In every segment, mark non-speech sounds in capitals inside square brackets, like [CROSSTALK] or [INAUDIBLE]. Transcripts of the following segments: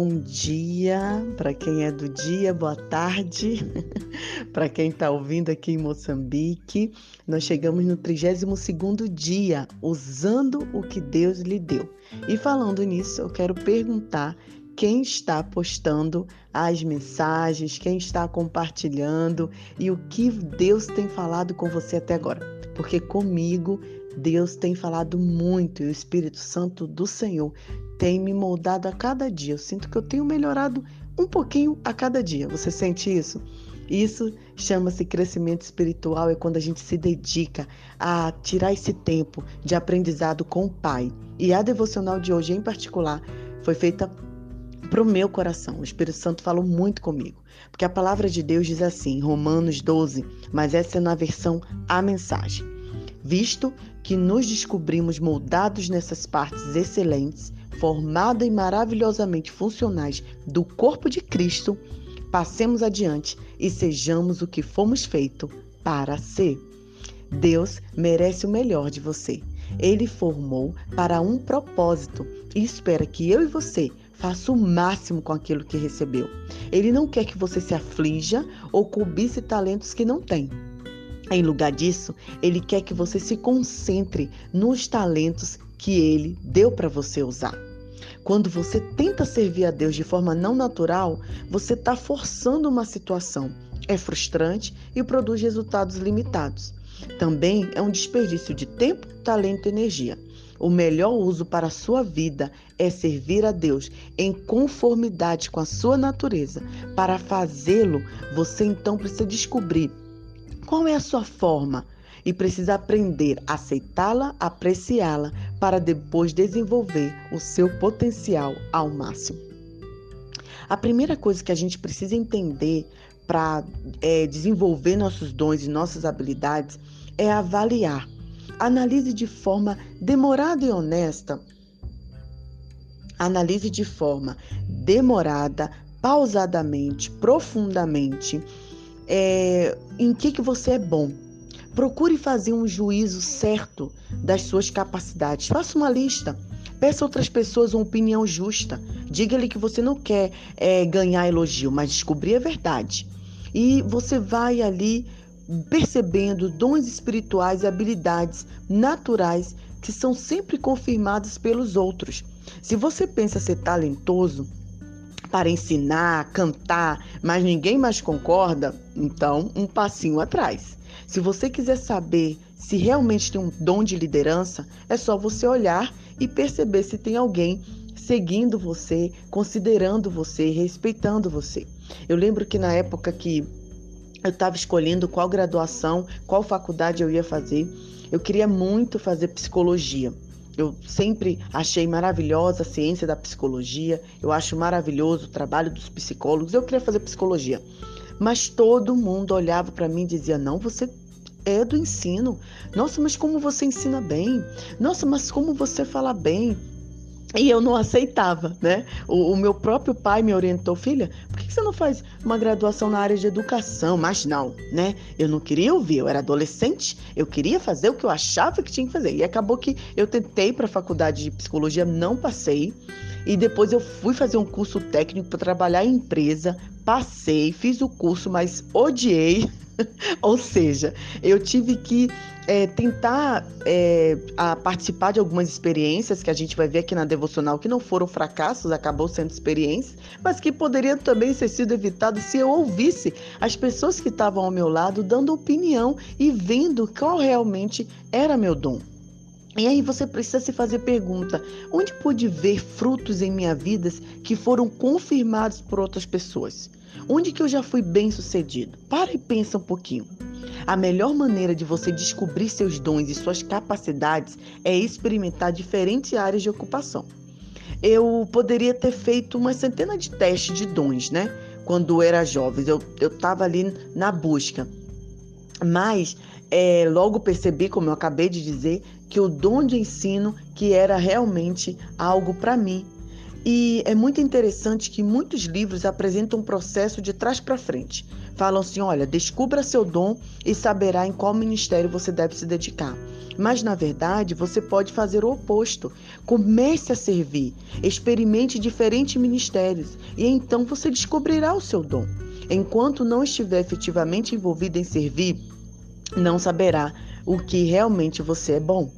bom dia. Para quem é do dia, boa tarde. [LAUGHS] Para quem está ouvindo aqui em Moçambique, nós chegamos no 32º dia, usando o que Deus lhe deu. E falando nisso, eu quero perguntar quem está postando as mensagens, quem está compartilhando e o que Deus tem falado com você até agora. Porque comigo Deus tem falado muito e o Espírito Santo do Senhor tem me moldado a cada dia. Eu sinto que eu tenho melhorado um pouquinho a cada dia. Você sente isso? Isso chama-se crescimento espiritual, é quando a gente se dedica a tirar esse tempo de aprendizado com o Pai. E a devocional de hoje, em particular, foi feita para o meu coração. O Espírito Santo falou muito comigo. Porque a palavra de Deus diz assim, Romanos 12, mas essa é na versão A Mensagem. Visto que nos descobrimos moldados nessas partes excelentes, formadas e maravilhosamente funcionais do corpo de Cristo, passemos adiante e sejamos o que fomos feitos para ser. Deus merece o melhor de você. Ele formou para um propósito e espera que eu e você faça o máximo com aquilo que recebeu. Ele não quer que você se aflija ou cobice talentos que não tem. Em lugar disso, ele quer que você se concentre nos talentos que ele deu para você usar. Quando você tenta servir a Deus de forma não natural, você está forçando uma situação. É frustrante e produz resultados limitados. Também é um desperdício de tempo, talento e energia. O melhor uso para a sua vida é servir a Deus em conformidade com a sua natureza. Para fazê-lo, você então precisa descobrir qual é a sua forma e precisa aprender a aceitá-la, apreciá-la, para depois desenvolver o seu potencial ao máximo. A primeira coisa que a gente precisa entender para é, desenvolver nossos dons e nossas habilidades é avaliar. Analise de forma demorada e honesta. Analise de forma demorada, pausadamente, profundamente é, em que, que você é bom. Procure fazer um juízo certo das suas capacidades. Faça uma lista. Peça a outras pessoas uma opinião justa. Diga-lhe que você não quer é, ganhar elogio, mas descobrir a verdade. E você vai ali percebendo dons espirituais e habilidades naturais que são sempre confirmadas pelos outros. Se você pensa ser talentoso, para ensinar, cantar, mas ninguém mais concorda, então um passinho atrás. Se você quiser saber se realmente tem um dom de liderança, é só você olhar e perceber se tem alguém seguindo você, considerando você, respeitando você. Eu lembro que na época que eu estava escolhendo qual graduação, qual faculdade eu ia fazer, eu queria muito fazer psicologia. Eu sempre achei maravilhosa a ciência da psicologia, eu acho maravilhoso o trabalho dos psicólogos. Eu queria fazer psicologia. Mas todo mundo olhava para mim e dizia: "Não, você é do ensino. Nossa, mas como você ensina bem? Nossa, mas como você fala bem? E eu não aceitava, né? O, o, meu próprio pai me orientou, filha, por que você não faz uma graduação na área de educação? Mas não, né? Eu não queria ouvir, eu era adolescente, eu queria fazer o que eu achava que tinha que fazer. E acabou que eu tentei para a faculdade de psicologia, não passei. E depois eu fui fazer um curso técnico para trabalhar em empresa, passei, fiz o curso, mas odiei. [LAUGHS] Ou seja, eu tive que é, tentar é, participar de algumas experiências que a gente vai ver aqui na devocional que não foram fracassos, acabou sendo experiências, mas que poderiam também ter sido evitadas se eu ouvisse as pessoas que estavam ao meu lado dando opinião e vendo qual realmente era meu dom. E aí você precisa se fazer pergunta: onde pude ver frutos em minha vida que foram confirmados por outras pessoas? Onde que eu já fui bem sucedido? Para e pensa um pouquinho. A melhor maneira de você descobrir seus dons e suas capacidades é experimentar diferentes áreas de ocupação. Eu poderia ter feito uma centena de testes de dons, né? Quando era jovem, eu estava ali na busca. Mas é, logo percebi, como eu acabei de dizer, que o dom de ensino que era realmente algo para mim. E é muito interessante que muitos livros apresentam um processo de trás para frente falam assim: olha, descubra seu dom e saberá em qual ministério você deve se dedicar. Mas na verdade, você pode fazer o oposto. Comece a servir, experimente diferentes ministérios e então você descobrirá o seu dom. Enquanto não estiver efetivamente envolvido em servir, não saberá o que realmente você é bom.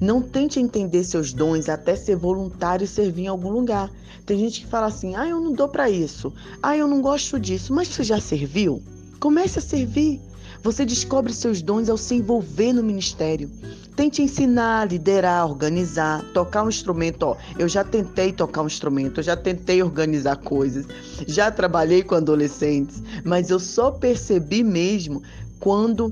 Não tente entender seus dons até ser voluntário e servir em algum lugar. Tem gente que fala assim: ah, eu não dou para isso, ah, eu não gosto disso, mas você já serviu? Comece a servir. Você descobre seus dons ao se envolver no ministério. Tente ensinar, liderar, organizar, tocar um instrumento. Ó, eu já tentei tocar um instrumento, eu já tentei organizar coisas, já trabalhei com adolescentes, mas eu só percebi mesmo quando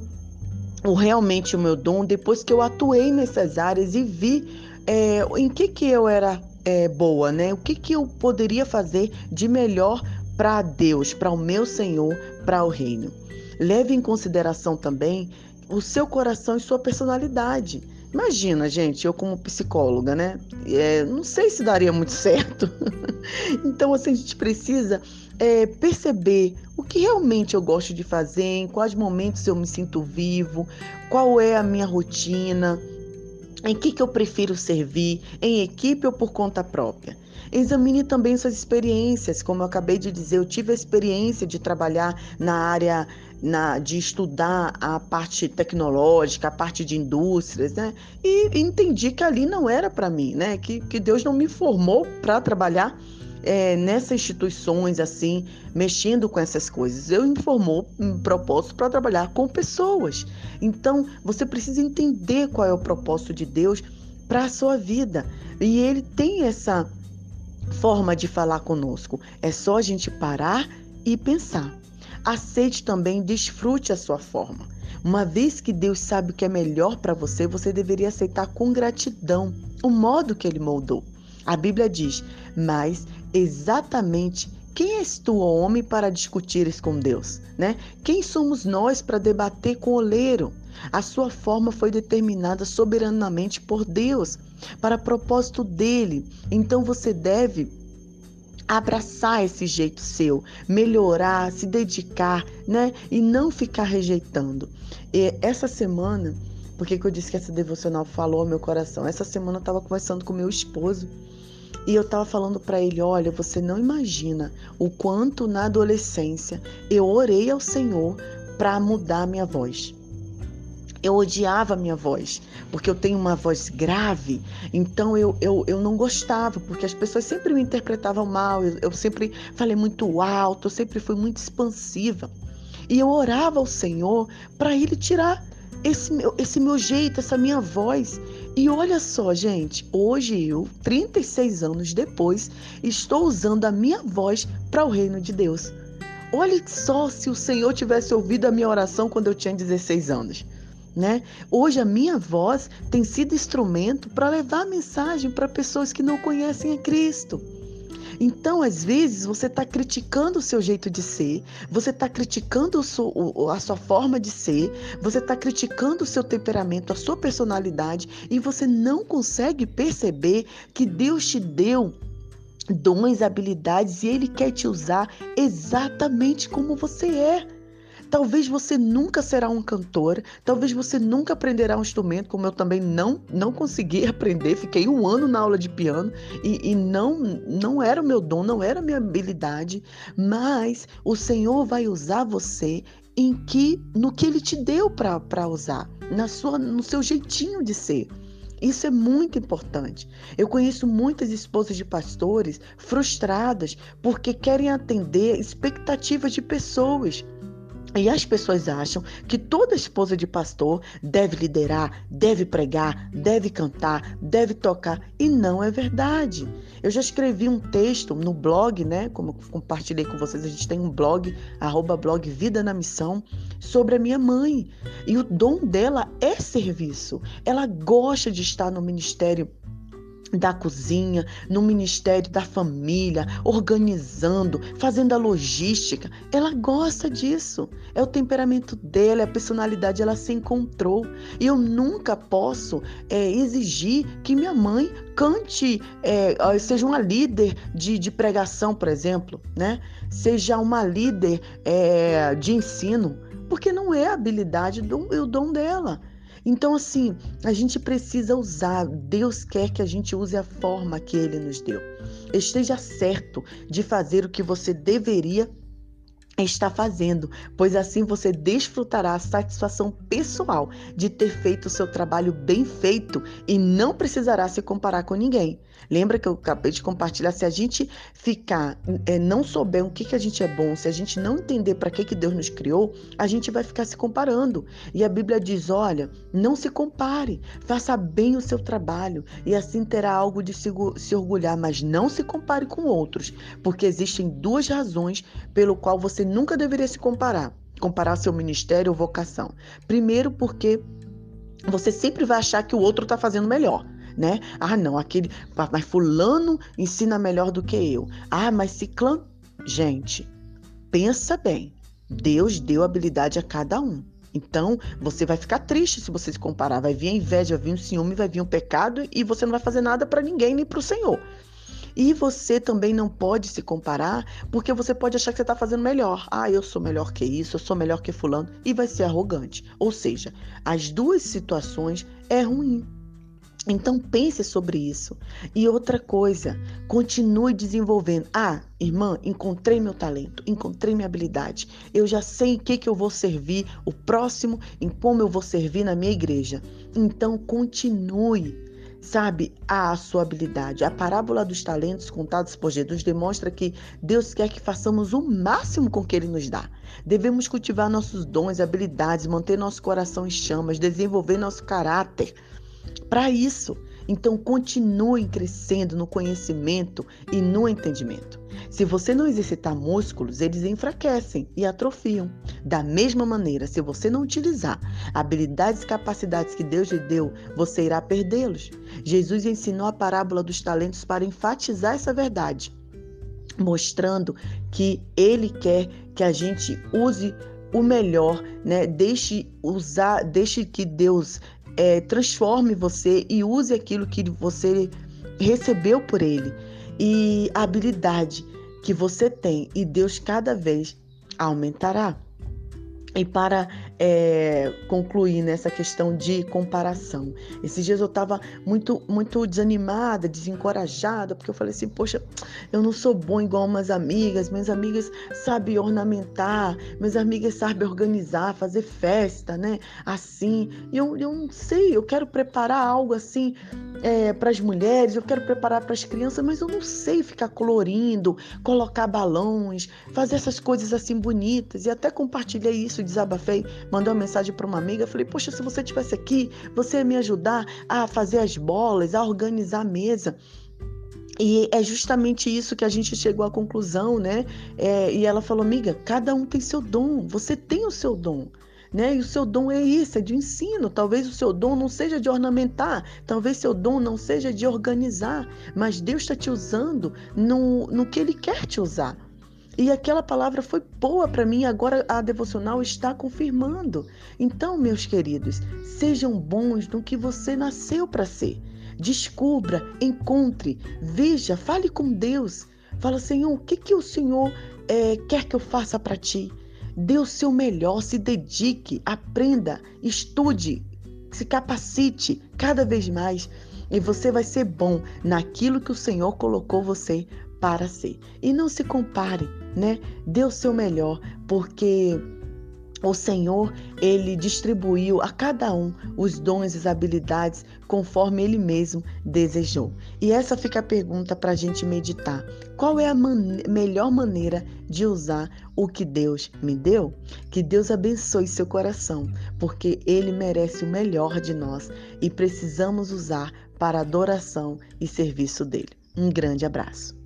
o realmente o meu dom depois que eu atuei nessas áreas e vi é, em que que eu era é, boa, né? O que que eu poderia fazer de melhor para Deus, para o meu Senhor, para o reino. Leve em consideração também o seu coração e sua personalidade. Imagina, gente, eu como psicóloga, né? É, não sei se daria muito [LAUGHS] certo. então, assim, a gente precisa é, perceber o que realmente eu gosto de fazer, em quais momentos eu me sinto vivo, qual é a minha rotina, em que, que eu prefiro servir, em equipe ou por conta própria. Examine também suas experiências, como eu acabei de dizer, eu tive a experiência de trabalhar na área na, de estudar a parte tecnológica, a parte de indústrias, né? E entendi que ali não era para mim, né? Que, que Deus não me formou para trabalhar é, nessas instituições, assim, mexendo com essas coisas. Eu informou um propósito para trabalhar com pessoas. Então, você precisa entender qual é o propósito de Deus para a sua vida. E ele tem essa forma de falar conosco. É só a gente parar e pensar. Aceite também desfrute a sua forma. Uma vez que Deus sabe o que é melhor para você, você deveria aceitar com gratidão o modo que ele moldou. A Bíblia diz: Mas exatamente quem és tu, homem, para discutires com Deus? Né? Quem somos nós para debater com o oleiro? A sua forma foi determinada soberanamente por Deus, para propósito dele. Então você deve abraçar esse jeito seu, melhorar, se dedicar, né? E não ficar rejeitando. E essa semana, por que eu disse que essa devocional falou ao meu coração? Essa semana eu estava conversando com meu esposo e eu estava falando para ele: olha, você não imagina o quanto na adolescência eu orei ao Senhor para mudar minha voz. Eu odiava minha voz, porque eu tenho uma voz grave, então eu, eu, eu não gostava, porque as pessoas sempre me interpretavam mal, eu, eu sempre falei muito alto, eu sempre fui muito expansiva. E eu orava ao Senhor para Ele tirar esse meu, esse meu jeito, essa minha voz. E olha só, gente, hoje eu, 36 anos depois, estou usando a minha voz para o reino de Deus. Olha só se o Senhor tivesse ouvido a minha oração quando eu tinha 16 anos. Né? Hoje a minha voz tem sido instrumento para levar a mensagem para pessoas que não conhecem a Cristo. Então, às vezes, você está criticando o seu jeito de ser, você está criticando a sua forma de ser, você está criticando o seu temperamento, a sua personalidade, e você não consegue perceber que Deus te deu dons, habilidades e Ele quer te usar exatamente como você é. Talvez você nunca será um cantor, talvez você nunca aprenderá um instrumento, como eu também não não consegui [LAUGHS] aprender. Fiquei um ano na aula de piano e, e não não era o meu dom, não era a minha habilidade, mas o Senhor vai usar você em que no que Ele te deu para usar, na sua no seu jeitinho de ser. Isso é muito importante. Eu conheço muitas esposas de pastores frustradas porque querem atender expectativas de pessoas. E as pessoas acham que toda esposa de pastor deve liderar, deve pregar, deve cantar, deve tocar. E não é verdade. Eu já escrevi um texto no blog, né? Como compartilhei com vocês, a gente tem um blog, arroba blog Vida na Missão, sobre a minha mãe. E o dom dela é serviço. Ela gosta de estar no ministério da cozinha, no ministério da família, organizando, fazendo a logística. Ela gosta disso. É o temperamento dela, é a personalidade, ela se encontrou. E eu nunca posso é, exigir que minha mãe cante, é, seja uma líder de, de, pregação, por exemplo, né? Seja uma líder é, de ensino, porque não é a habilidade do, o dom dela. Então, assim, a gente precisa usar. Deus quer que a gente use a forma que Ele nos deu. Esteja certo de fazer o que você deveria está fazendo, pois assim você desfrutará a satisfação pessoal de ter feito o seu trabalho bem feito e não precisará se comparar com ninguém. Lembra que eu acabei de compartilhar? Se a gente ficar, é, não souber o que, que a gente é bom, se a gente não entender para que, que Deus nos criou, a gente vai ficar se comparando. E a Bíblia diz: olha, não se compare, faça bem o seu trabalho e assim terá algo de se, se orgulhar, mas não se compare com outros, porque existem duas razões pelo qual você nunca deveria se comparar comparar seu ministério ou vocação. Primeiro, porque você sempre vai achar que o outro está fazendo melhor né? Ah, não, aquele, mas fulano ensina melhor do que eu. Ah, mas ciclano, gente, pensa bem. Deus deu habilidade a cada um. Então, você vai ficar triste se você se comparar. Vai vir a inveja, vai vir o ciúme, vai vir o pecado e você não vai fazer nada para ninguém nem para o Senhor. E você também não pode se comparar, porque você pode achar que você está fazendo melhor. Ah, eu sou melhor que isso, eu sou melhor que fulano, e vai ser arrogante. Ou seja, as duas situações é ruim. Então pense sobre isso. E outra coisa, continue desenvolvendo. Ah, irmã, encontrei meu talento, encontrei minha habilidade. Eu já sei em que, que eu vou servir o próximo, em como eu vou servir na minha igreja. Então continue, sabe, a sua habilidade. A parábola dos talentos contados por Jesus demonstra que Deus quer que façamos o máximo com o que Ele nos dá. Devemos cultivar nossos dons, habilidades, manter nosso coração em chamas, desenvolver nosso caráter para isso. Então, continue crescendo no conhecimento e no entendimento. Se você não exercitar músculos, eles enfraquecem e atrofiam. Da mesma maneira, se você não utilizar habilidades e capacidades que Deus lhe deu, você irá perdê-los. Jesus ensinou a parábola dos talentos para enfatizar essa verdade, mostrando que ele quer que a gente use o melhor, né? Deixe usar, deixe que Deus é, transforme você e use aquilo que você recebeu por ele e a habilidade que você tem e Deus cada vez aumentará. E para é, concluir nessa questão de comparação, esses dias eu estava muito, muito desanimada, desencorajada, porque eu falei assim: poxa, eu não sou bom igual umas amigas, minhas amigas sabem ornamentar, minhas amigas sabem organizar, fazer festa, né? Assim, e eu, eu não sei, eu quero preparar algo assim é, para as mulheres, eu quero preparar para as crianças, mas eu não sei ficar colorindo, colocar balões, fazer essas coisas assim bonitas, e até compartilhei isso desabafei, mandei uma mensagem para uma amiga, falei: "Poxa, se você tivesse aqui, você ia me ajudar a fazer as bolas, a organizar a mesa". E é justamente isso que a gente chegou à conclusão, né? É, e ela falou, amiga, cada um tem seu dom, você tem o seu dom. Né? E o seu dom é isso, é de ensino. Talvez o seu dom não seja de ornamentar, talvez seu dom não seja de organizar, mas Deus está te usando no, no que Ele quer te usar. E aquela palavra foi boa para mim, agora a devocional está confirmando. Então, meus queridos, sejam bons no que você nasceu para ser. Descubra, encontre, veja, fale com Deus. Fala, Senhor, o que, que o Senhor é, quer que eu faça para ti? Dê o seu melhor, se dedique, aprenda, estude, se capacite cada vez mais. E você vai ser bom naquilo que o Senhor colocou você para ser. E não se compare, né? Dê o seu melhor, porque o Senhor, ele distribuiu a cada um os dons e as habilidades conforme ele mesmo desejou. E essa fica a pergunta para a gente meditar: qual é a man melhor maneira de usar o que Deus me deu? Que Deus abençoe seu coração, porque ele merece o melhor de nós e precisamos usar para adoração e serviço dele. Um grande abraço.